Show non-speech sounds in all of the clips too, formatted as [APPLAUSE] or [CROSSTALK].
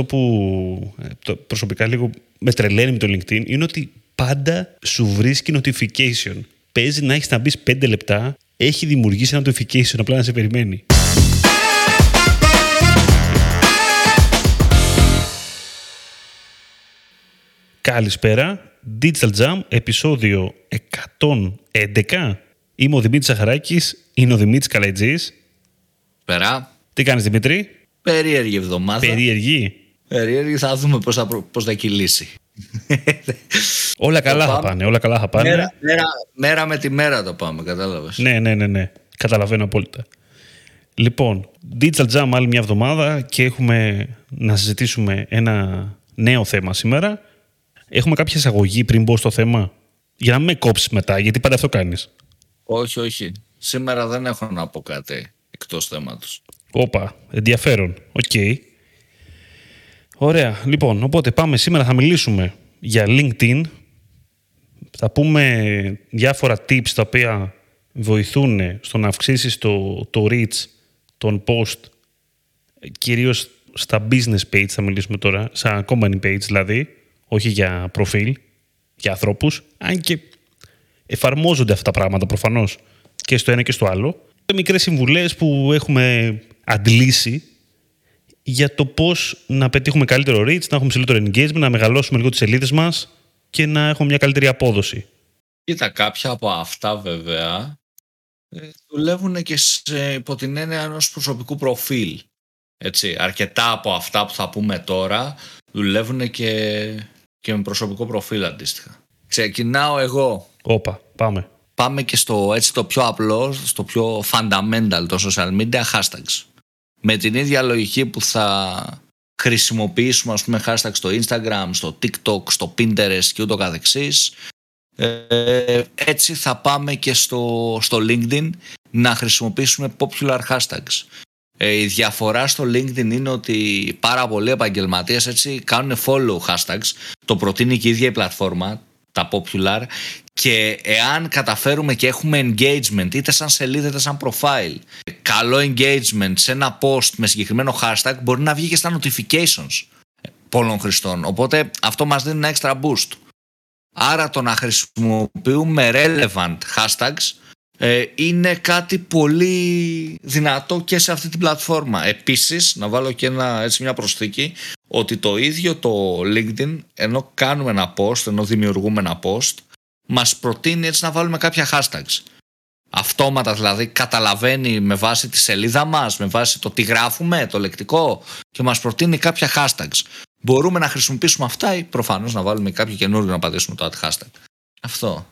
αυτό που ε, προσωπικά λίγο με τρελαίνει με το LinkedIn είναι ότι πάντα σου βρίσκει notification. Παίζει να έχεις να μπεις 5 λεπτά, έχει δημιουργήσει ένα notification απλά να σε περιμένει. Καλησπέρα. Digital Jam, επεισόδιο 111. Είμαι ο Δημήτρης Αχαράκης, είναι ο Δημήτρης Καλαϊτζής. Πέρα. Τι κάνεις Δημήτρη; Περίεργη εβδομάδα. Περίεργη. Περίεργη, θα δούμε πώς θα, πώς θα κυλήσει. [LAUGHS] όλα καλά θα πάνε, όλα καλά θα πάνε. Μέρα, μέρα, μέρα με τη μέρα το πάμε, κατάλαβες. Ναι, ναι, ναι, ναι. Καταλαβαίνω απόλυτα. Λοιπόν, Digital Jam άλλη μια εβδομάδα και έχουμε να συζητήσουμε ένα νέο θέμα σήμερα. Έχουμε κάποια εισαγωγή πριν μπω στο θέμα, για να μην με κόψεις μετά, γιατί πάντα αυτό κάνεις. Όχι, όχι. Σήμερα δεν έχω να πω κάτι εκτός θέματος. Όπα, ενδιαφέρον. Οκ. Ωραία. Λοιπόν, οπότε πάμε σήμερα θα μιλήσουμε για LinkedIn. Θα πούμε διάφορα tips τα οποία βοηθούν στο να αυξήσεις το, το reach των post κυρίως στα business page θα μιλήσουμε τώρα, σαν company page δηλαδή, όχι για προφίλ, για ανθρώπους, αν και εφαρμόζονται αυτά τα πράγματα προφανώς και στο ένα και στο άλλο. Μικρές συμβουλές που έχουμε αντλήσει για το πώς να πετύχουμε καλύτερο reach, να έχουμε ψηλότερο engagement, να μεγαλώσουμε λίγο τις σελίδες μας και να έχουμε μια καλύτερη απόδοση. Κοίτα, κάποια από αυτά βέβαια ε, δουλεύουν και σε, υπό την έννοια ενός προσωπικού προφίλ. Έτσι, αρκετά από αυτά που θα πούμε τώρα δουλεύουν και, και με προσωπικό προφίλ αντίστοιχα. Ξεκινάω εγώ. Όπα, πάμε. Πάμε και στο έτσι το πιο απλό, στο πιο fundamental το social media, hashtags. Με την ίδια λογική που θα χρησιμοποιήσουμε ας πούμε hashtags στο Instagram, στο TikTok, στο Pinterest και ούτω καθεξής ε, έτσι θα πάμε και στο, στο LinkedIn να χρησιμοποιήσουμε popular hashtags. Ε, η διαφορά στο LinkedIn είναι ότι πάρα πολλοί επαγγελματίες έτσι κάνουν follow hashtags. Το προτείνει και η ίδια η πλατφόρμα, τα popular και εάν καταφέρουμε και έχουμε engagement είτε σαν σελίδα είτε σαν profile καλό engagement σε ένα post με συγκεκριμένο hashtag μπορεί να βγει και στα notifications πολλών χρηστών. Οπότε αυτό μας δίνει ένα extra boost. Άρα το να χρησιμοποιούμε relevant hashtags ε, είναι κάτι πολύ δυνατό και σε αυτή την πλατφόρμα. Επίσης, να βάλω και ένα, έτσι μια προσθήκη, ότι το ίδιο το LinkedIn, ενώ κάνουμε ένα post, ενώ δημιουργούμε ένα post, μας προτείνει έτσι να βάλουμε κάποια hashtags. Αυτόματα δηλαδή καταλαβαίνει με βάση τη σελίδα μας, με βάση το τι γράφουμε, το λεκτικό και μας προτείνει κάποια hashtags. Μπορούμε να χρησιμοποιήσουμε αυτά ή προφανώς να βάλουμε κάποιο καινούργιο να πατήσουμε το ad hashtag. Αυτό.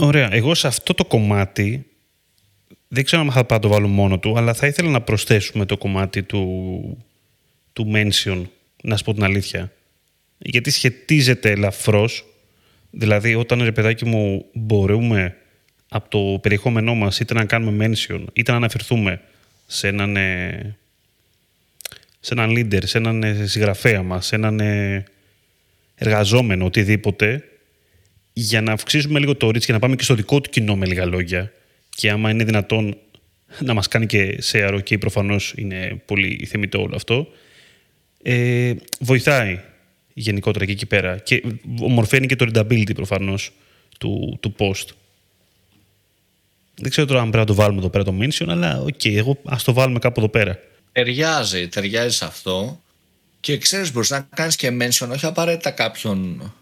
Ωραία. Εγώ σε αυτό το κομμάτι δεν ξέρω αν θα πάω το βάλω μόνο του, αλλά θα ήθελα να προσθέσουμε το κομμάτι του, του mention, να σου πω την αλήθεια. Γιατί σχετίζεται ελαφρώς, δηλαδή όταν ρε παιδάκι μου μπορούμε από το περιεχόμενό μας είτε να κάνουμε mention, είτε να αναφερθούμε σε έναν, ε, σε έναν leader, σε έναν ε, συγγραφέα μας, σε έναν ε, εργαζόμενο, οτιδήποτε, για να αυξήσουμε λίγο το reach και να πάμε και στο δικό του κοινό με λίγα λόγια και άμα είναι δυνατόν να μας κάνει και share, και προφανώς είναι πολύ θεμιτό όλο αυτό, ε, βοηθάει γενικότερα και εκεί πέρα και ομορφαίνει και το readability προφανώς του, του post. Δεν ξέρω τώρα αν πρέπει να το βάλουμε εδώ πέρα το mention, αλλά ok, okay, εγώ ας το βάλουμε κάπου εδώ πέρα. Ταιριάζει, ταιριάζει σε αυτό και ξέρεις μπορείς να κάνεις και mention όχι απαραίτητα κάποιον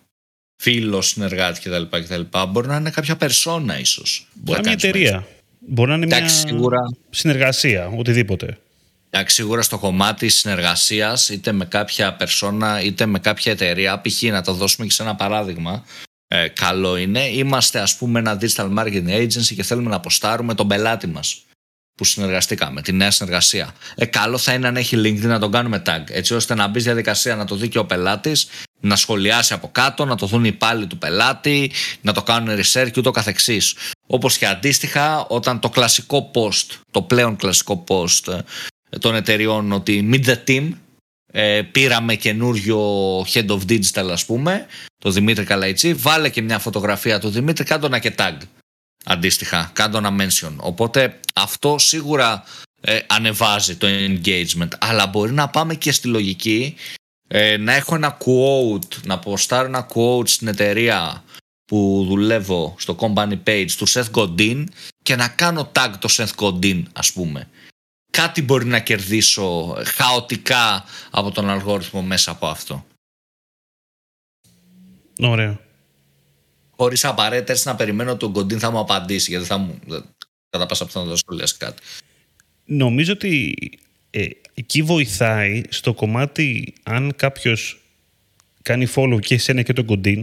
φίλος, συνεργάτης κτλ, κτλ. Μπορεί να είναι κάποια περσόνα ίσως. Μπορεί να είναι μια εταιρεία. Μπορεί να είναι μια σίγουρα... συνεργασία, οτιδήποτε. Εντάξει, σίγουρα στο κομμάτι συνεργασίας, είτε με κάποια περσόνα, είτε με κάποια εταιρεία, π.χ. να το δώσουμε και σε ένα παράδειγμα, ε, καλό είναι. Είμαστε, ας πούμε, ένα digital marketing agency και θέλουμε να αποστάρουμε τον πελάτη μας που συνεργαστήκαμε, τη νέα συνεργασία. Ε, καλό θα είναι αν έχει LinkedIn να τον κάνουμε tag, έτσι ώστε να μπει διαδικασία να το δει και ο πελάτης, να σχολιάσει από κάτω, να το δουν οι υπάλληλοι του πελάτη, να το κάνουν research και ούτω καθεξής. Όπως και αντίστοιχα όταν το κλασικό post, το πλέον κλασικό post ε, των εταιριών ότι meet the team, ε, πήραμε καινούριο head of digital ας πούμε, το Δημήτρη Καλαϊτσί, βάλε και μια φωτογραφία του Δημήτρη, κάντο ένα και tag αντίστοιχα, κάντο ένα mention. Οπότε αυτό σίγουρα ε, ανεβάζει το engagement, αλλά μπορεί να πάμε και στη λογική ε, να έχω ένα quote, να ποστάρω ένα quote στην εταιρεία που δουλεύω στο company page του Seth Godin και να κάνω tag το Seth Godin ας πούμε. Κάτι μπορεί να κερδίσω χαοτικά από τον αλγόριθμο μέσα από αυτό. Ωραία. Χωρίς απαραίτητα έτσι να περιμένω ότι ο Godin θα μου απαντήσει γιατί θα μου κατά πάσα πιθανότητα σχολιάσει κάτι. Νομίζω ότι ε, εκεί βοηθάει στο κομμάτι αν κάποιος κάνει follow και εσένα και τον Godin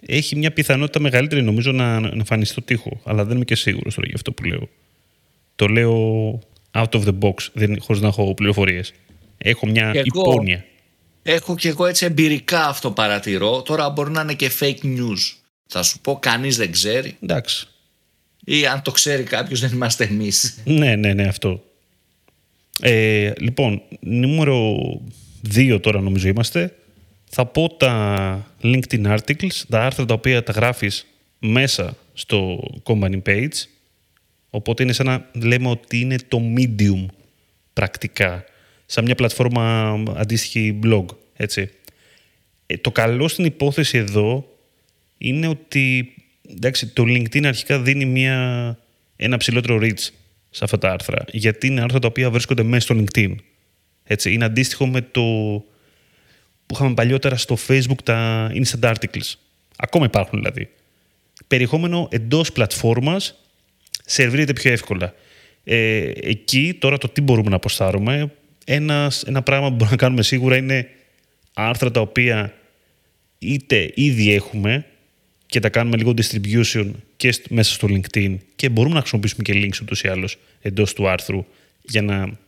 έχει μια πιθανότητα μεγαλύτερη νομίζω να, να φανεί στο τοίχο. Αλλά δεν είμαι και σίγουρος τώρα για αυτό που λέω. Το λέω out of the box, δεν, χωρίς να έχω πληροφορίες. Έχω μια και υπόνοια. Έχω και εγώ έτσι εμπειρικά αυτό παρατηρώ. Τώρα μπορεί να είναι και fake news. Θα σου πω, κανείς δεν ξέρει. Εντάξει. Ή αν το ξέρει κάποιος δεν είμαστε εμείς. ναι, ναι, ναι, αυτό. Ε, λοιπόν, νούμερο 2 τώρα νομίζω είμαστε θα πω τα LinkedIn articles, τα άρθρα τα οποία τα γράφεις μέσα στο company page. Οπότε είναι σαν να λέμε ότι είναι το medium πρακτικά. Σαν μια πλατφόρμα αντίστοιχη blog, έτσι. Ε, το καλό στην υπόθεση εδώ είναι ότι εντάξει, το LinkedIn αρχικά δίνει μια, ένα ψηλότερο reach σε αυτά τα άρθρα. Γιατί είναι άρθρα τα οποία βρίσκονται μέσα στο LinkedIn. Έτσι, είναι αντίστοιχο με το που είχαμε παλιότερα στο Facebook τα instant articles. Ακόμα υπάρχουν δηλαδή. Περιεχόμενο εντός πλατφόρμας σερβίρεται πιο εύκολα. Ε, εκεί τώρα το τι μπορούμε να αποστάρουμε, ένας, ένα πράγμα που μπορούμε να κάνουμε σίγουρα είναι άρθρα τα οποία είτε ήδη έχουμε και τα κάνουμε λίγο distribution και μέσα στο LinkedIn και μπορούμε να χρησιμοποιήσουμε και links ούτως ή άλλως εντός του άρθρου για να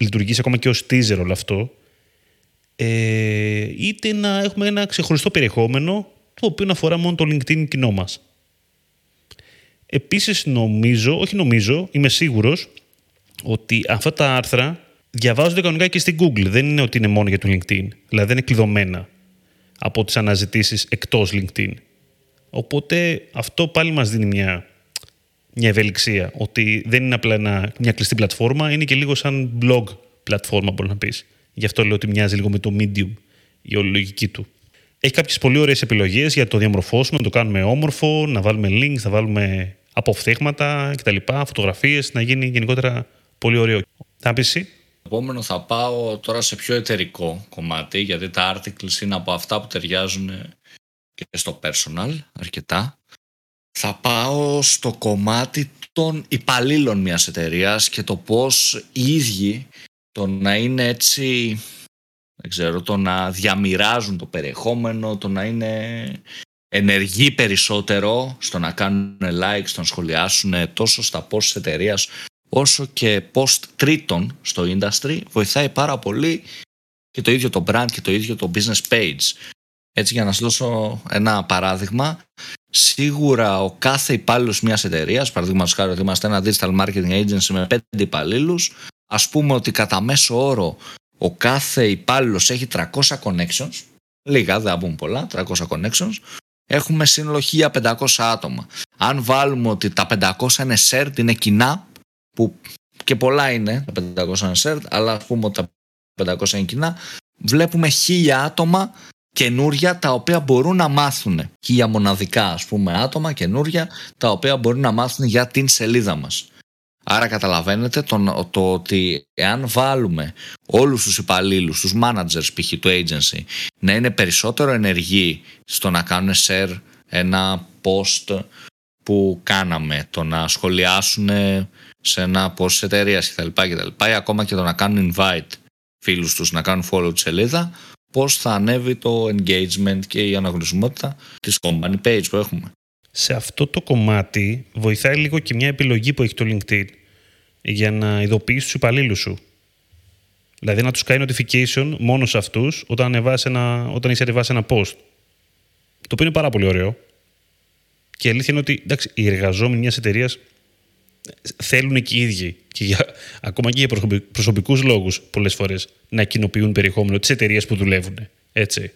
λειτουργήσει ακόμα και ως teaser όλο αυτό ε, είτε να έχουμε ένα ξεχωριστό περιεχόμενο το οποίο να αφορά μόνο το LinkedIn κοινό μας. Επίσης νομίζω, όχι νομίζω, είμαι σίγουρος ότι αυτά τα άρθρα διαβάζονται κανονικά και στην Google. Δεν είναι ότι είναι μόνο για το LinkedIn. Δηλαδή δεν είναι κλειδωμένα από τις αναζητήσεις εκτός LinkedIn. Οπότε αυτό πάλι μας δίνει μια, μια ευελιξία. Ότι δεν είναι απλά μια κλειστή πλατφόρμα, είναι και λίγο σαν blog πλατφόρμα μπορεί να πεις. Γι' αυτό λέω ότι μοιάζει λίγο με το medium η όλη λογική του. Έχει κάποιες πολύ ωραίες επιλογές για το διαμορφώσουμε, να το κάνουμε όμορφο, να βάλουμε links, να βάλουμε αποφθέγματα κτλ. Φωτογραφίες, να γίνει γενικότερα πολύ ωραίο. Θα πεις εσύ; Επόμενο θα πάω τώρα σε πιο εταιρικό κομμάτι, γιατί τα articles είναι από αυτά που ταιριάζουν και στο personal αρκετά. Θα πάω στο κομμάτι των υπαλλήλων μιας εταιρείας και το πώς οι ίδιοι το να είναι έτσι, δεν ξέρω, το να διαμοιράζουν το περιεχόμενο, το να είναι ενεργοί περισσότερο στο να κάνουν like, στο να σχολιάσουν τόσο στα post της εταιρείας όσο και post τρίτων στο industry βοηθάει πάρα πολύ και το ίδιο το brand και το ίδιο το business page. Έτσι για να σας δώσω ένα παράδειγμα, σίγουρα ο κάθε υπάλληλος μιας εταιρείας, παραδείγματος χάρη ότι είμαστε ένα digital marketing agency με πέντε υπαλλήλους, ας πούμε ότι κατά μέσο όρο ο κάθε υπάλληλος έχει 300 connections, λίγα δεν θα πούμε πολλά, 300 connections, έχουμε σύνολο 1500 άτομα. Αν βάλουμε ότι τα 500 είναι shared, είναι κοινά, που και πολλά είναι, τα 500 είναι shared, αλλά ας πούμε ότι τα 500 είναι κοινά, βλέπουμε 1000 άτομα καινούρια τα οποία μπορούν να μάθουν. Χίλια μοναδικά ας πούμε άτομα καινούρια τα οποία μπορούν να μάθουν για την σελίδα μας. Άρα καταλαβαίνετε το, το ότι εάν βάλουμε όλους τους υπαλλήλους, τους managers π.χ. του agency να είναι περισσότερο ενεργοί στο να κάνουν share ένα post που κάναμε, το να σχολιάσουν σε ένα post της εταιρείας κτλ. κτλ. Ή ακόμα και το να κάνουν invite φίλους τους να κάνουν follow τη σελίδα, πώς θα ανέβει το engagement και η αναγνωσιμότητα της company page που έχουμε σε αυτό το κομμάτι βοηθάει λίγο και μια επιλογή που έχει το LinkedIn για να ειδοποιήσει τους υπαλλήλους σου. Δηλαδή να τους κάνει notification μόνο σε αυτούς όταν, ένα, όταν είσαι ανεβάσει ένα post. Το οποίο είναι πάρα πολύ ωραίο. Και η αλήθεια είναι ότι εντάξει, οι εργαζόμενοι μιας εταιρείας θέλουν και οι ίδιοι, και για, ακόμα και για προσωπικούς λόγους, πολλές φορές, να κοινοποιούν περιεχόμενο της εταιρείας που δουλεύουν. Έτσι.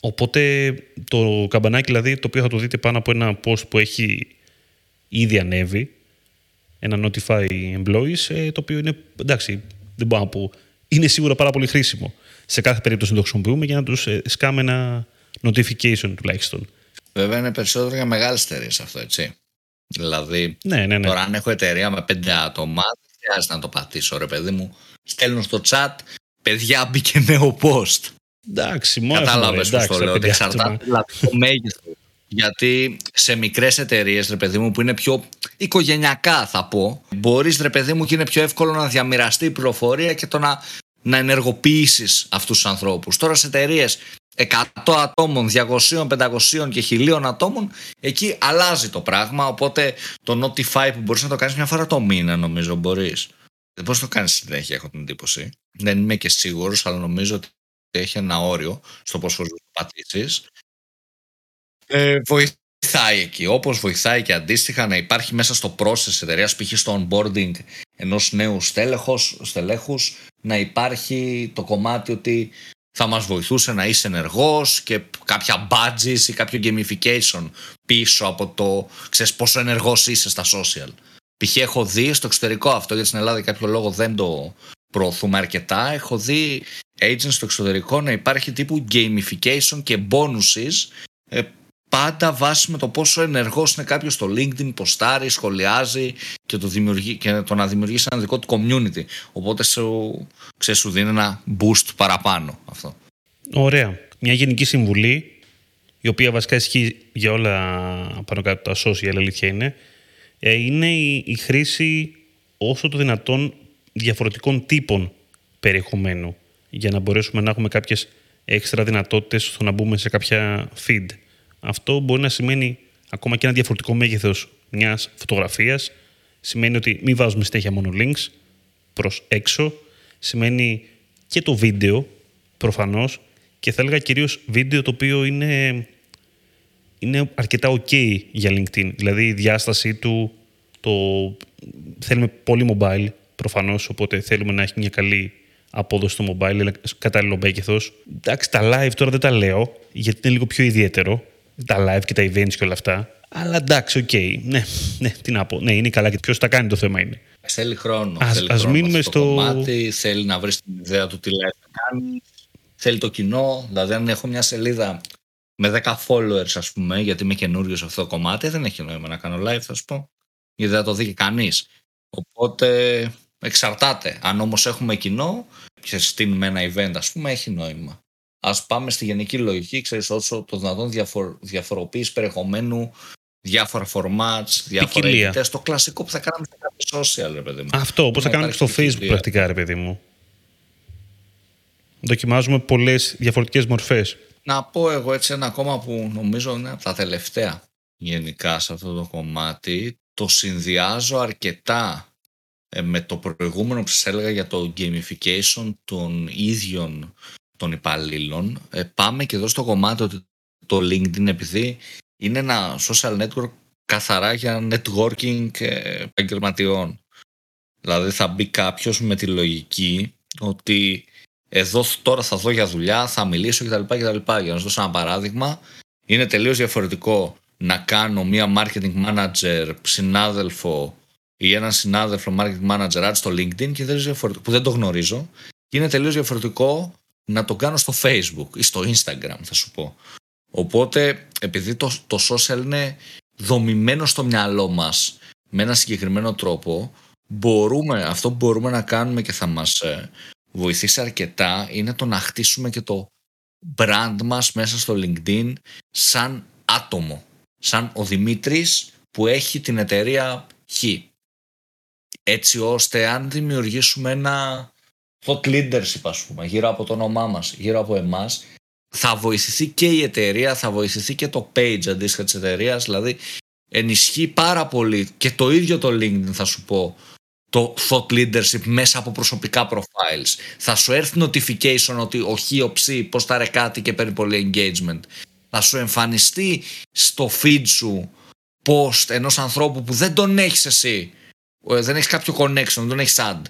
Οπότε το καμπανάκι δηλαδή το οποίο θα το δείτε πάνω από ένα post που έχει ήδη ανέβει, ένα notify employees, ε, το οποίο είναι, εντάξει, δεν μπορώ να πω είναι σίγουρα πάρα πολύ χρήσιμο. Σε κάθε περίπτωση να το χρησιμοποιούμε για να τους ε, σκάμε ένα notification τουλάχιστον. Βέβαια είναι περισσότερο για μεγάλες εταιρείες αυτό, έτσι. Δηλαδή, ναι, ναι, ναι. τώρα αν έχω εταιρεία με πέντε άτομα, δεν χρειάζεται να το πατήσω, ρε παιδί μου. Στέλνω στο chat, παιδιά μπήκε νέο post. Εντάξει, μόνο Κατάλαβες πώς το λέω. Ότι εξαρτάται δηλαδή, το μέγεθος. Γιατί σε μικρές εταιρείες, ρε παιδί μου, που είναι πιο οικογενειακά, θα πω, μπορείς, ρε παιδί μου, και είναι πιο εύκολο να διαμοιραστεί η πληροφορία και το να, να ενεργοποιήσεις αυτούς τους ανθρώπους. Τώρα σε εταιρείες 100 ατόμων, 200, 500 και 1000 ατόμων, εκεί αλλάζει το πράγμα. Οπότε το Notify που μπορείς να το κάνεις μια φορά το μήνα, νομίζω μπορείς. Δεν μπορεί να το κάνεις συνέχεια, έχω την εντύπωση. Δεν είμαι και σίγουρος, αλλά νομίζω ότι έχει ένα όριο στο πόσο θα πατήσεις. Ε, βοηθάει εκεί. Όπως βοηθάει και αντίστοιχα να υπάρχει μέσα στο process εταιρείας, π.χ. στο onboarding ενός νέου στελέχους, να υπάρχει το κομμάτι ότι θα μας βοηθούσε να είσαι ενεργός και κάποια badges ή κάποιο gamification πίσω από το ξέρεις πόσο ενεργός είσαι στα social. Π.χ. έχω δει στο εξωτερικό αυτό γιατί στην Ελλάδα για κάποιο λόγο δεν το προωθούμε αρκετά. Έχω δει agents στο εξωτερικό να υπάρχει τύπου gamification και bonuses ε, πάντα βάσει με το πόσο ενεργός είναι κάποιος στο LinkedIn, ποστάρει, σχολιάζει και το, δημιουργεί, και το να δημιουργήσει ένα δικό του community. Οπότε σου, ξέρεις, σου δίνει ένα boost παραπάνω αυτό. Ωραία. Μια γενική συμβουλή, η οποία βασικά ισχύει για όλα πάνω κάτω τα social, αλήθεια είναι, ε, είναι η, η χρήση όσο το δυνατόν διαφορετικών τύπων περιεχομένου για να μπορέσουμε να έχουμε κάποιες έξτρα δυνατότητες στο να μπούμε σε κάποια feed. Αυτό μπορεί να σημαίνει ακόμα και ένα διαφορετικό μέγεθος μιας φωτογραφίας. Σημαίνει ότι μην βάζουμε συνέχεια μόνο links προς έξω. Σημαίνει και το βίντεο, προφανώς. Και θα έλεγα κυρίως βίντεο το οποίο είναι, είναι αρκετά ok για LinkedIn. Δηλαδή η διάστασή του, το... θέλουμε πολύ mobile προφανώς, οπότε θέλουμε να έχει μια καλή απόδοση στο mobile, κατάλληλο μέγεθος. Εντάξει, τα live τώρα δεν τα λέω, γιατί είναι λίγο πιο ιδιαίτερο τα live και τα events και όλα αυτά. Αλλά εντάξει, ok. Okay. Ναι, ναι, τι να πω. Ναι, είναι καλά και ποιος τα κάνει το θέμα είναι. Θέλει χρόνο. Ας, θέλει ας μείνουμε στο. Κομμάτι, θέλει να βρεις την ιδέα του τι live θα κάνει. Θέλει το κοινό. Δηλαδή, αν έχω μια σελίδα με 10 followers, ας πούμε, γιατί είμαι καινούριος σε αυτό το κομμάτι, δεν έχει νόημα να κάνω live, θα σου πω. Γιατί δεν θα το δει και κανείς. Οπότε εξαρτάται. Αν όμως έχουμε κοινό και στείλουμε ένα event, ας πούμε, έχει νόημα. Α πάμε στη γενική λογική, ξέρεις, όσο το δυνατόν διαφορ, διαφοροποίηση περιεχομένου, διάφορα formats, διάφορα editors, το κλασικό που θα κάνουμε σε κάποια social, ρε παιδί μου. Αυτό, όπως θα κάνουμε στο Facebook πρακτικά, ρε παιδί μου. Δοκιμάζουμε πολλές διαφορετικές μορφές. Να πω εγώ έτσι ένα ακόμα που νομίζω είναι από τα τελευταία γενικά σε αυτό το κομμάτι. Το συνδυάζω αρκετά ε, με το προηγούμενο που σας έλεγα για το gamification των ίδιων των υπαλλήλων. Ε, πάμε και εδώ στο κομμάτι ότι το LinkedIn επειδή είναι ένα social network καθαρά για networking επαγγελματιών. Δηλαδή θα μπει κάποιος με τη λογική ότι εδώ τώρα θα δω για δουλειά, θα μιλήσω κτλ. κτλ. Για να σας δώσω ένα παράδειγμα, είναι τελείως διαφορετικό να κάνω μία marketing manager συνάδελφο ή έναν συνάδελφο marketing manager στο LinkedIn και δεν που δεν το γνωρίζω και είναι τελείως διαφορετικό να το κάνω στο facebook ή στο instagram θα σου πω. Οπότε επειδή το, το social είναι δομημένο στο μυαλό μας με ένα συγκεκριμένο τρόπο μπορούμε, αυτό που μπορούμε να κάνουμε και θα μας ε, βοηθήσει αρκετά είναι το να χτίσουμε και το brand μας μέσα στο LinkedIn σαν άτομο. Σαν ο Δημήτρης που έχει την εταιρεία Χ. Έτσι ώστε αν δημιουργήσουμε ένα thought leadership ας πούμε γύρω από το όνομά μας, γύρω από εμάς θα βοηθηθεί και η εταιρεία, θα βοηθηθεί και το page αντίστοιχα της εταιρείας, δηλαδή ενισχύει πάρα πολύ και το ίδιο το LinkedIn θα σου πω το thought leadership μέσα από προσωπικά profiles. Θα σου έρθει notification ότι ο χ, ο ψ, πώς θα κάτι και παίρνει πολύ engagement. Θα σου εμφανιστεί στο feed σου post ενός ανθρώπου που δεν τον έχεις εσύ. Ε, δεν έχεις κάποιο connection, δεν τον έχεις add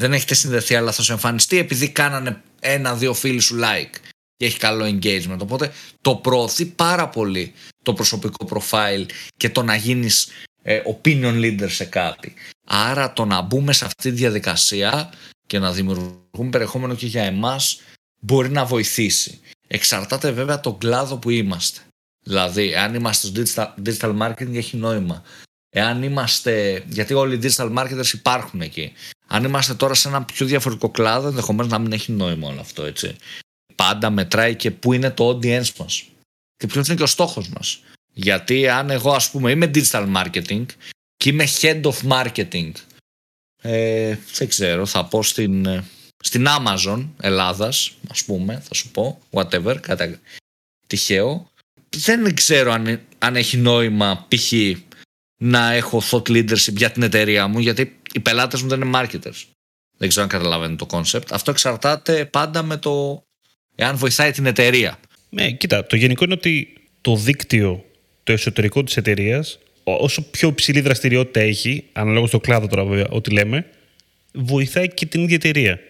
δεν έχετε συνδεθεί αλλά θα σου εμφανιστεί επειδή κάνανε ένα-δύο φίλοι σου like και έχει καλό engagement. Οπότε το προωθεί πάρα πολύ το προσωπικό profile και το να γίνεις ε, opinion leader σε κάτι. Άρα το να μπούμε σε αυτή τη διαδικασία και να δημιουργούν περιεχόμενο και για εμάς μπορεί να βοηθήσει. Εξαρτάται βέβαια τον κλάδο που είμαστε. Δηλαδή, αν είμαστε στο digital, digital marketing έχει νόημα. Εάν είμαστε, γιατί όλοι οι digital marketers υπάρχουν εκεί. Αν είμαστε τώρα σε ένα πιο διαφορετικό κλάδο, ενδεχομένως να μην έχει νόημα όλο αυτό, έτσι. Πάντα μετράει και πού είναι το audience μας. Και ποιος είναι και ο στόχος μας. Γιατί αν εγώ, ας πούμε, είμαι digital marketing και είμαι head of marketing, ε, δεν ξέρω, θα πω στην, ε, στην Amazon Ελλάδας, ας πούμε, θα σου πω, whatever, κατά τυχαίο, δεν ξέρω αν, αν έχει νόημα π.χ. να έχω thought leadership για την εταιρεία μου, γιατί οι πελάτες μου δεν είναι marketers. Δεν ξέρω αν καταλαβαίνετε το concept. Αυτό εξαρτάται πάντα με το εάν βοηθάει την εταιρεία. Ναι, κοίτα, το γενικό είναι ότι το δίκτυο, το εσωτερικό της εταιρείας, όσο πιο ψηλή δραστηριότητα έχει, αναλόγως στο κλάδο τώρα βέβαια, ό,τι λέμε, βοηθάει και την ίδια εταιρεία.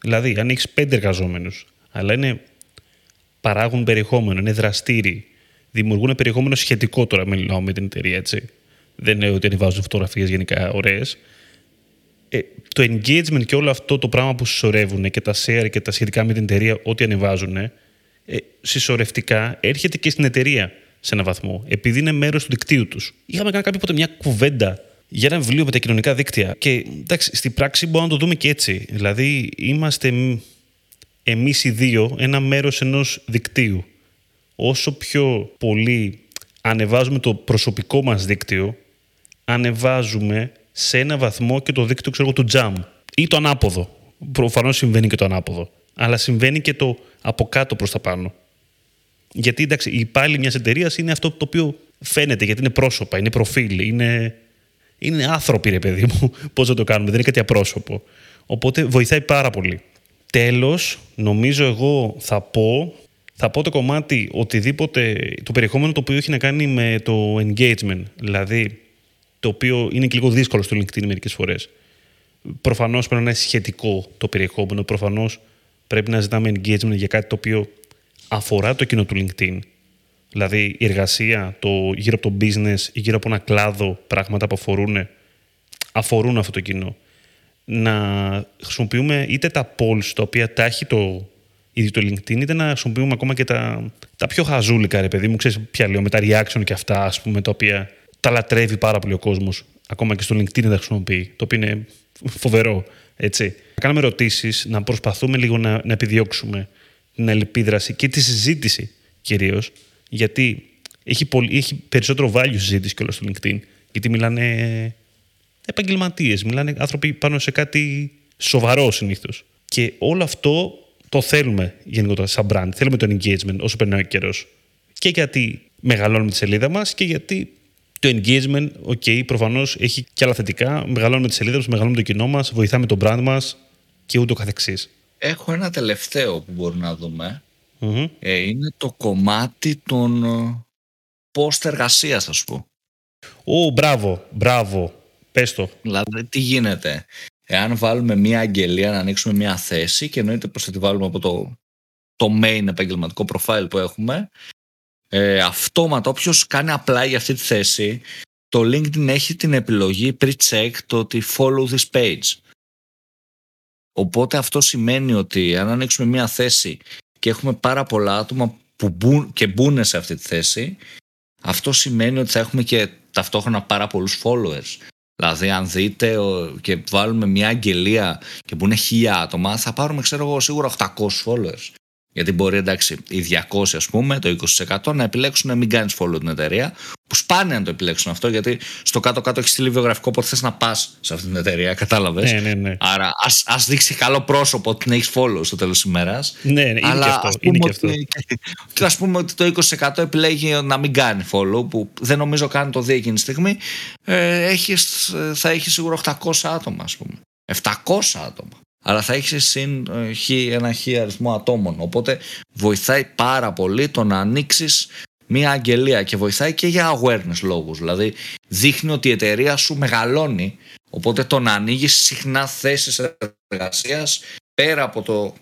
Δηλαδή, αν έχεις πέντε εργαζόμενους, αλλά είναι παράγουν περιεχόμενο, είναι δραστήριοι, δημιουργούν περιεχόμενο σχετικό τώρα, μιλάω με την εταιρεία, έτσι. Δεν είναι ότι ανεβάζουν φωτογραφίες γενικά ωραίες. Ε, το engagement και όλο αυτό το πράγμα που συσσωρεύουν και τα share και τα σχετικά με την εταιρεία, ό,τι ανεβάζουν, ε, συσσωρευτικά έρχεται και στην εταιρεία σε έναν βαθμό, επειδή είναι μέρος του δικτύου τους. Είχαμε κάνει κάποτε μια κουβέντα για ένα βιβλίο με τα κοινωνικά δίκτυα. Και εντάξει, στην πράξη μπορούμε να το δούμε και έτσι. Δηλαδή, είμαστε εμείς οι δύο ένα μέρος ενός δικτύου. Όσο πιο πολύ ανεβάζουμε το προσωπικό μας δίκτυο, ανεβάζουμε σε ένα βαθμό και το δίκτυο ξέρω, του jam ή το ανάποδο. Προφανώς συμβαίνει και το ανάποδο. Αλλά συμβαίνει και το από κάτω προς τα πάνω. Γιατί εντάξει, η υπάλληλοι μιας εταιρείας είναι αυτό το οποίο φαίνεται, γιατί είναι πρόσωπα, είναι προφίλ, είναι, είναι άνθρωποι, ρε παιδί μου. [LAUGHS] Πώς θα το κάνουμε, δεν είναι κάτι απρόσωπο. Οπότε βοηθάει πάρα πολύ. Τέλος, νομίζω εγώ θα πω θα πω το κομμάτι οτιδήποτε, το περιεχόμενο το οποίο έχει να κάνει με το engagement, δηλαδή το οποίο είναι και λίγο δύσκολο στο LinkedIn μερικές φορές. Προφανώς πρέπει να είναι σχετικό το περιεχόμενο, προφανώς πρέπει να ζητάμε engagement για κάτι το οποίο αφορά το κοινό του LinkedIn. Δηλαδή η εργασία, το γύρω από το business ή γύρω από ένα κλάδο, πράγματα που αφορούν, αφορούν αυτό το κοινό. Να χρησιμοποιούμε είτε τα polls τα οποία τα έχει το ήδη το LinkedIn, είτε να χρησιμοποιούμε ακόμα και τα, τα πιο χαζούλικα, ρε παιδί μου, ξέρεις ποια λέω, με τα reaction και αυτά, ας πούμε, τα οποία τα λατρεύει πάρα πολύ ο κόσμος. Ακόμα και στο LinkedIn τα χρησιμοποιεί, το οποίο είναι φοβερό, έτσι. Να κάνουμε ερωτήσεις, να προσπαθούμε λίγο να, να επιδιώξουμε την ελπίδραση και τη συζήτηση κυρίως, γιατί έχει, πολύ, έχει περισσότερο value συζήτηση και όλα στο LinkedIn, γιατί μιλάνε επαγγελματίες, μιλάνε άνθρωποι πάνω σε κάτι σοβαρό συνήθως. Και όλο αυτό το θέλουμε γενικότερα σαν brand. Θέλουμε το engagement όσο περνάει ο καιρός. Και γιατί μεγαλώνουμε τη σελίδα μας και γιατί το engagement, OK, προφανώς έχει και άλλα θετικά. Μεγαλώνουμε τη σελίδα μας, μεγαλώνουμε το κοινό μας, βοηθάμε το brand μας και ούτω καθεξής. Έχω ένα τελευταίο που μπορούμε να δούμε. Ε, είναι το κομμάτι των ε, post εργασίας, ας πω. Ω, μπράβο, μπράβο. Πες το. Δηλαδή, τι γίνεται εάν βάλουμε μια αγγελία να ανοίξουμε μια θέση και εννοείται πως θα τη βάλουμε από το, το main επαγγελματικό profile που έχουμε ε, αυτόματα όποιος κάνει απλά για αυτή τη θέση το LinkedIn έχει την επιλογή pre-check το ότι follow this page οπότε αυτό σημαίνει ότι αν ανοίξουμε μια θέση και έχουμε πάρα πολλά άτομα που μπουν και μπουν σε αυτή τη θέση αυτό σημαίνει ότι θα έχουμε και ταυτόχρονα πάρα πολλούς followers Δηλαδή, αν δείτε και βάλουμε μια αγγελία και που είναι χίλια άτομα, θα πάρουμε, ξέρω εγώ, σίγουρα 800 followers. Γιατί μπορεί, εντάξει, οι 200, ας πούμε, το 20% να επιλέξουν να μην κάνεις follow την εταιρεία, που σπάνια να το επιλέξουν αυτό, γιατί στο κάτω-κάτω έχεις στείλει βιογραφικό πότε θες να πας σε αυτή την εταιρεία, κατάλαβες. Ναι, ναι, ναι. Άρα, ας δείξει καλό πρόσωπο ότι έχεις follow στο τέλος της ημέρας. Ναι, ναι, είναι Αλλά, και αυτό. Είναι και αυτό. Και ας πούμε ότι το 20% επιλέγει να μην κάνει follow, που δεν νομίζω καν το δει εκείνη τη στιγμή, ε, έχεις, θα έχεις σίγουρα 800 άτομα, ας πούμε. 700 άτομα αλλά θα έχεις συν ε, ένα χι αριθμό ατόμων. Οπότε βοηθάει πάρα πολύ το να ανοίξεις μία αγγελία και βοηθάει και για awareness λόγους. Δηλαδή δείχνει ότι η εταιρεία σου μεγαλώνει, οπότε το να ανοίγεις συχνά θέσεις εργασίας πέρα από το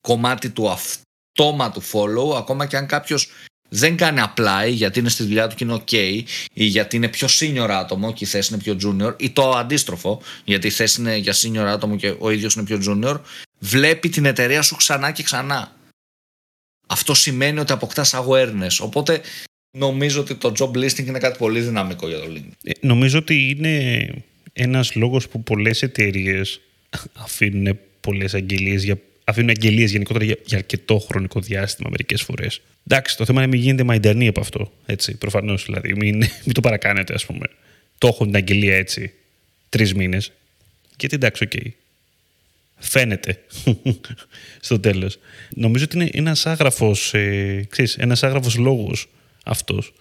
κομμάτι του αυτόματου follow, ακόμα και αν κάποιος δεν κάνει apply γιατί είναι στη δουλειά του και είναι ok ή γιατί είναι πιο senior άτομο και η θέση είναι πιο junior ή το αντίστροφο γιατί η θέση είναι για senior άτομο και ο ίδιος είναι πιο junior βλέπει την εταιρεία σου ξανά και ξανά. Αυτό σημαίνει ότι αποκτάς awareness. Οπότε νομίζω ότι το job listing είναι κάτι πολύ δυναμικό για το LinkedIn. Ε, νομίζω ότι είναι ένας λόγος που πολλές εταιρείες αφήνουν πολλές αγγελίες για αφήνουν αγγελίες γενικότερα για, για αρκετό χρονικό διάστημα μερικές φορές. Εντάξει, το θέμα είναι να μην γίνετε μαϊντανοί από αυτό. Έτσι, προφανώς δηλαδή. Μην, μην το παρακάνετε, ας πούμε. Το έχω την αγγελία έτσι τρεις μήνες. Και εντάξει, ok. Okay. Φαίνεται [LAUGHS] στο τέλος. Νομίζω ότι είναι ένας άγραφος ε, ένας άγραφος λόγος αυτός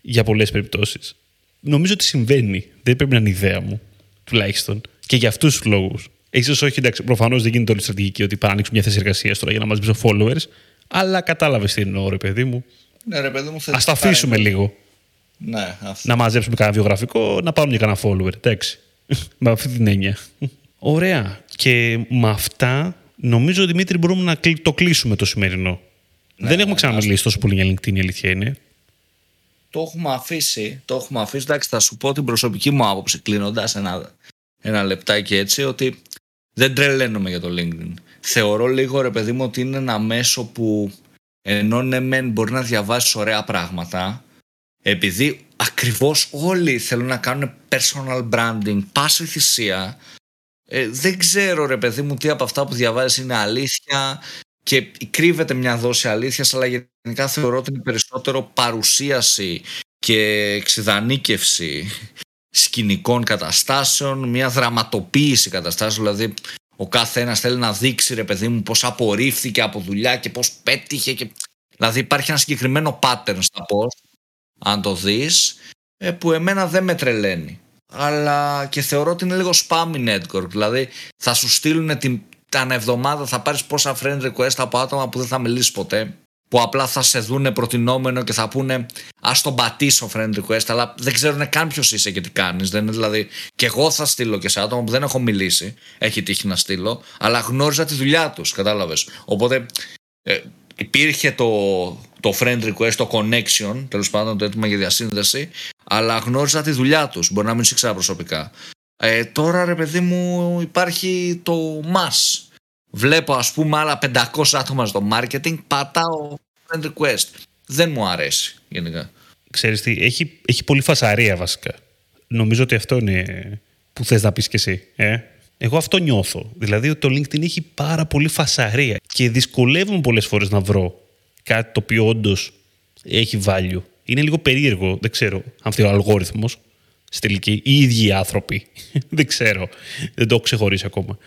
για πολλές περιπτώσεις. Νομίζω ότι συμβαίνει. Δεν πρέπει να είναι ιδέα μου, τουλάχιστον. Και για αυτούς τους λόγους σω όχι, εντάξει, προφανώς δεν γίνεται όλη η στρατηγική ότι πάμε να ανοίξουμε μια θέση εργασίας τώρα για να μαζέψω followers. Αλλά κατάλαβες τι εννοώ, ρε παιδί μου. Ναι, ρε παιδί μου, Ας τα αφήσουμε λίγο. Ναι, Να μαζέψουμε κανένα βιογραφικό, να πάρουμε για κανένα follower. Εντάξει. με αυτή την έννοια. Ωραία. Και με αυτά νομίζω, Δημήτρη, μπορούμε να το κλείσουμε το σημερινό. Ναι, δεν έχουμε ξαναμιλήσει τόσο πολύ για LinkedIn, η αλήθεια είναι. Το έχουμε αφήσει. Το έχουμε αφήσει. Εντάξει, θα σου πω την προσωπική μου άποψη κλείνοντας ένα, ένα λεπτάκι έτσι, ότι δεν τρελαίνομαι για το LinkedIn. Θεωρώ λίγο ρε παιδί μου ότι είναι ένα μέσο που ενώ ναι μεν μπορεί να διαβάσεις ωραία πράγματα επειδή ακριβώς όλοι θέλουν να κάνουν personal branding, πάση θυσία ε, δεν ξέρω ρε παιδί μου τι από αυτά που διαβάζεις είναι αλήθεια και κρύβεται μια δόση αλήθειας αλλά γενικά θεωρώ ότι είναι περισσότερο παρουσίαση και εξειδανίκευση σκηνικών καταστάσεων, μια δραματοποίηση καταστάσεων, δηλαδή ο κάθε ένας θέλει να δείξει ρε παιδί μου πώς απορρίφθηκε από δουλειά και πώς πέτυχε και... δηλαδή υπάρχει ένα συγκεκριμένο pattern στα πώς αν το δεις ε, που εμένα δεν με τρελαίνει. Αλλά και θεωρώ ότι είναι λίγο spam network δηλαδή θα σου στείλουν την, την εβδομάδα θα πάρεις πόσα friend request από άτομα που δεν θα μιλήσεις ποτέ που απλά θα σε δούνε προτινόμενο και θα πούνε Α τον πατήσω friend request, αλλά δεν ξέρουν καν ποιος είσαι και τι κάνεις. Δεν είναι δηλαδή. Και εγώ θα στείλω και σε άτομα που δεν έχω μιλήσει, έχει τύχει να στείλω, αλλά γνώριζα τη δουλειά τους, κατάλαβες. Οπότε ε, υπήρχε το, το friend request, το connection, τέλος πάντων το έτοιμο για διασύνδεση, αλλά γνώριζα τη δουλειά τους. Μπορεί να μην σε ήξερα προσωπικά. Ε, τώρα ρε παιδί μου υπάρχει το mass Βλέπω ας πούμε άλλα 500 άτομα στο marketing, πατάω friend request. Δεν μου αρέσει γενικά. Ξέρεις τι, έχει, έχει πολύ φασαρία βασικά. Νομίζω ότι αυτό είναι που θες να πεις και εσύ. Ε; Εγώ αυτό νιώθω. Δηλαδή ότι το LinkedIn έχει πάρα πολύ φασαρία και δυσκολεύομαι πολλές φορές να βρω κάτι το οποίο όντως έχει value. Είναι λίγο περίεργο, δεν ξέρω αν θέλει ο αλγόριθμος στη τελική, οι ίδιοι άνθρωποι. [LAUGHS] δεν ξέρω, δεν το έχω ξεχωρίσει ακόμα.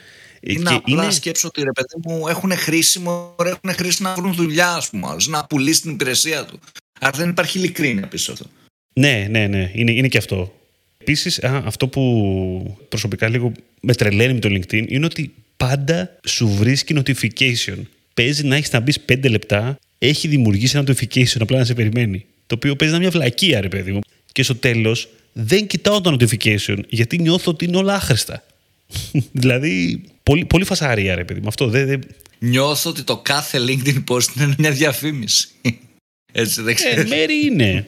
Είναι και απλά είναι... σκέψω ότι ρε παιδί μου έχουν χρήσιμο, έχουν χρήση να βρουν δουλειά, ας πούμε, να πουλήσει την υπηρεσία του. Άρα δεν υπάρχει ειλικρίνεια πίσω αυτό. Ναι, ναι, ναι, είναι, είναι και αυτό. Επίσης, αυτό που προσωπικά λίγο με τρελαίνει με το LinkedIn είναι ότι πάντα σου βρίσκει notification. Παίζει να έχεις να μπεις 5 λεπτά, έχει δημιουργήσει ένα notification απλά να σε περιμένει. Το οποίο παίζει να είναι μια βλακία, ρε παιδί μου. Και στο τέλος δεν κοιτάω το notification γιατί νιώθω ότι είναι όλα άχρηστα. [LAUGHS] δηλαδή, πολύ, πολύ φασαρία, ρε παιδί μου. Αυτό δεν, Νιώθω ότι το κάθε LinkedIn post είναι μια διαφήμιση. Έτσι, δεν ξέρω. Ε, μέρη είναι.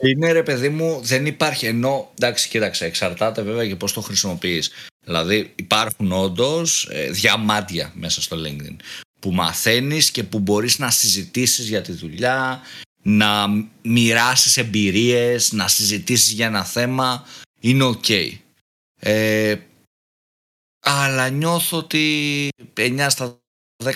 Είναι ρε παιδί μου, δεν υπάρχει ενώ. Εντάξει, κοίταξε, εξαρτάται βέβαια και πώς το χρησιμοποιείς. Δηλαδή, υπάρχουν όντως ε, διαμάντια μέσα στο LinkedIn που μαθαίνεις και που μπορείς να συζητήσεις για τη δουλειά, να μοιράσεις εμπειρίες, να συζητήσεις για ένα θέμα. Είναι ok. Ε, αλλά νιώθω ότι 9 στα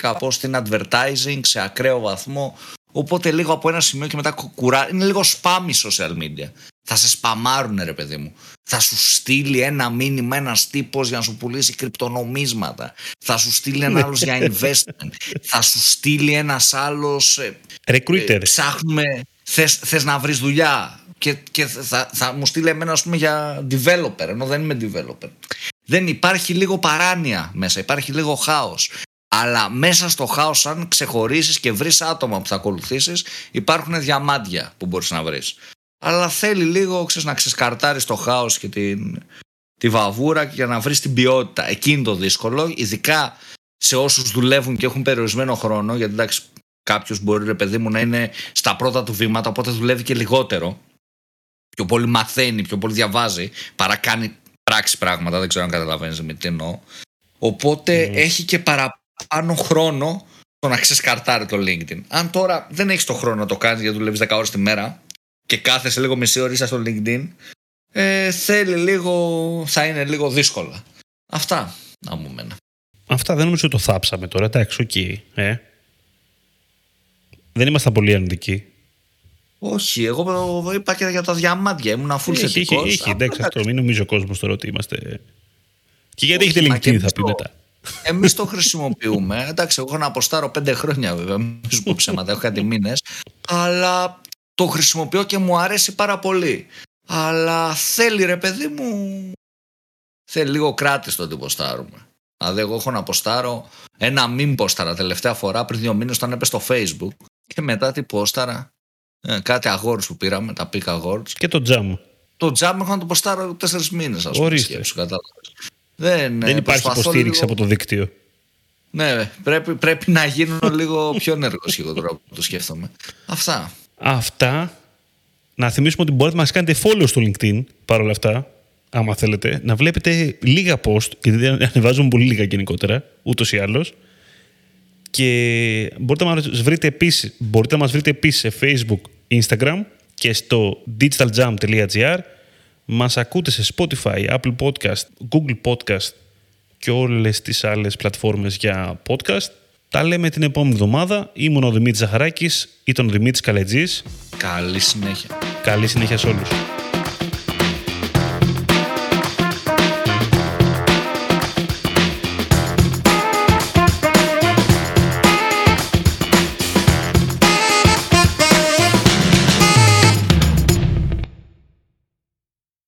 10 post είναι advertising σε ακραίο βαθμό. Οπότε λίγο από ένα σημείο και μετά κουρά είναι λίγο spam η social media. Θα σε σπαμάρουν ρε παιδί μου. Θα σου στείλει ένα μήνυμα ένας τύπος για να σου πουλήσει κρυπτονομίσματα. Θα σου στείλει ένα άλλος για investment. [LAUGHS] Θα σου στείλει ένας άλλος. Ε, Recruiter. Ε, ψάχνουμε θες, θες να βρεις δουλειά. Και, και θα, θα μου στείλει εμένα ας πούμε για developer ενώ δεν είμαι developer δεν υπάρχει λίγο παράνοια μέσα, υπάρχει λίγο χάος. Αλλά μέσα στο χάος αν ξεχωρίσεις και βρεις άτομα που θα ακολουθήσεις υπάρχουν διαμάντια που μπορείς να βρεις. Αλλά θέλει λίγο ξέρεις, να ξεσκαρτάρεις το χάος και την, τη βαβούρα για να βρεις την ποιότητα. Εκείνη το δύσκολο, ειδικά σε όσους δουλεύουν και έχουν περιορισμένο χρόνο, γιατί εντάξει Κάποιος μπορεί, ρε παιδί μου, να είναι στα πρώτα του βήματα, οπότε δουλεύει και λιγότερο. Πιο πολύ μαθαίνει, πιο πολύ διαβάζει, παρά κάνει πράξη πράγματα. Δεν ξέρω αν καταλαβαίνεις με τι εννοώ. Οπότε έχει και παραπάνω χρόνο το να ξεσκαρτάρει το LinkedIn. Αν τώρα δεν έχεις το χρόνο να το κάνεις γιατί δουλεύεις 10 ώρες τη μέρα και κάθεσαι λίγο μισή ώρα στο LinkedIn, ε, θέλει λίγο, θα είναι λίγο δύσκολα. Αυτά από μένα. Αυτά δεν νομίζω ότι το θάψαμε τώρα. Εντάξει, οκ. Ε. Δεν ήμασταν πολύ αρνητικοί. Όχι, εγώ είπα και για τα διαμάντια. Ήμουν αφού θετικός. Έχει, έχει, εντάξει, αυτό. Μην νομίζει ο κόσμος τώρα ότι είμαστε. Και γιατί έχετε LinkedIn, θα πει μετά. Εμείς το χρησιμοποιούμε. [LAUGHS] Εντάξει, εγώ έχω να αποστάρω πέντε χρόνια βέβαια. Μην σου πω ψέματα, έχω κάτι μήνες. Αλλά το χρησιμοποιώ και μου αρέσει πάρα πολύ. Αλλά θέλει ρε παιδί μου. Θέλει λίγο κράτης το ότι ποστάρουμε. Δηλαδή, εγώ έχω να ποστάρω ένα μην ποστάρα τελευταία φορά πριν δύο μήνες όταν έπεσε στο Facebook. Και μετά τι πόσταρα. Ε, κάτι αγόρου που πήραμε, τα πίκα αγόρου. Και το τζάμ. Το τζάμ έχω να το ποστάρω τέσσερις μήνες, ας πούμε. Ορίστε. Δεν, Δεν υπάρχει υποστήριξη από το δίκτυο. Ναι, πρέπει, πρέπει να γίνω λίγο πιο ενεργός εγώ τώρα που το σκέφτομαι. Αυτά. Αυτά. Να θυμίσουμε ότι μπορείτε να μας κάνετε follow στο LinkedIn παρόλα αυτά. Άμα θέλετε, να βλέπετε λίγα post, γιατί ανεβάζουμε πολύ λίγα γενικότερα, ούτως ή άλλως. Και μπορείτε να μας βρείτε επίσης, μπορείτε να μας βρείτε επίσης σε Facebook, Instagram και στο digitaljam.gr μας ακούτε σε Spotify, Apple Podcast, Google Podcast και όλες τις άλλες πλατφόρμες για podcast. Τα λέμε την επόμενη εβδομάδα. Ήμουν ο Δημήτρης Ζαχαράκης, ήταν ο Δημήτρης Καλετζής. Καλή συνέχεια. Καλή συνέχεια σε όλους.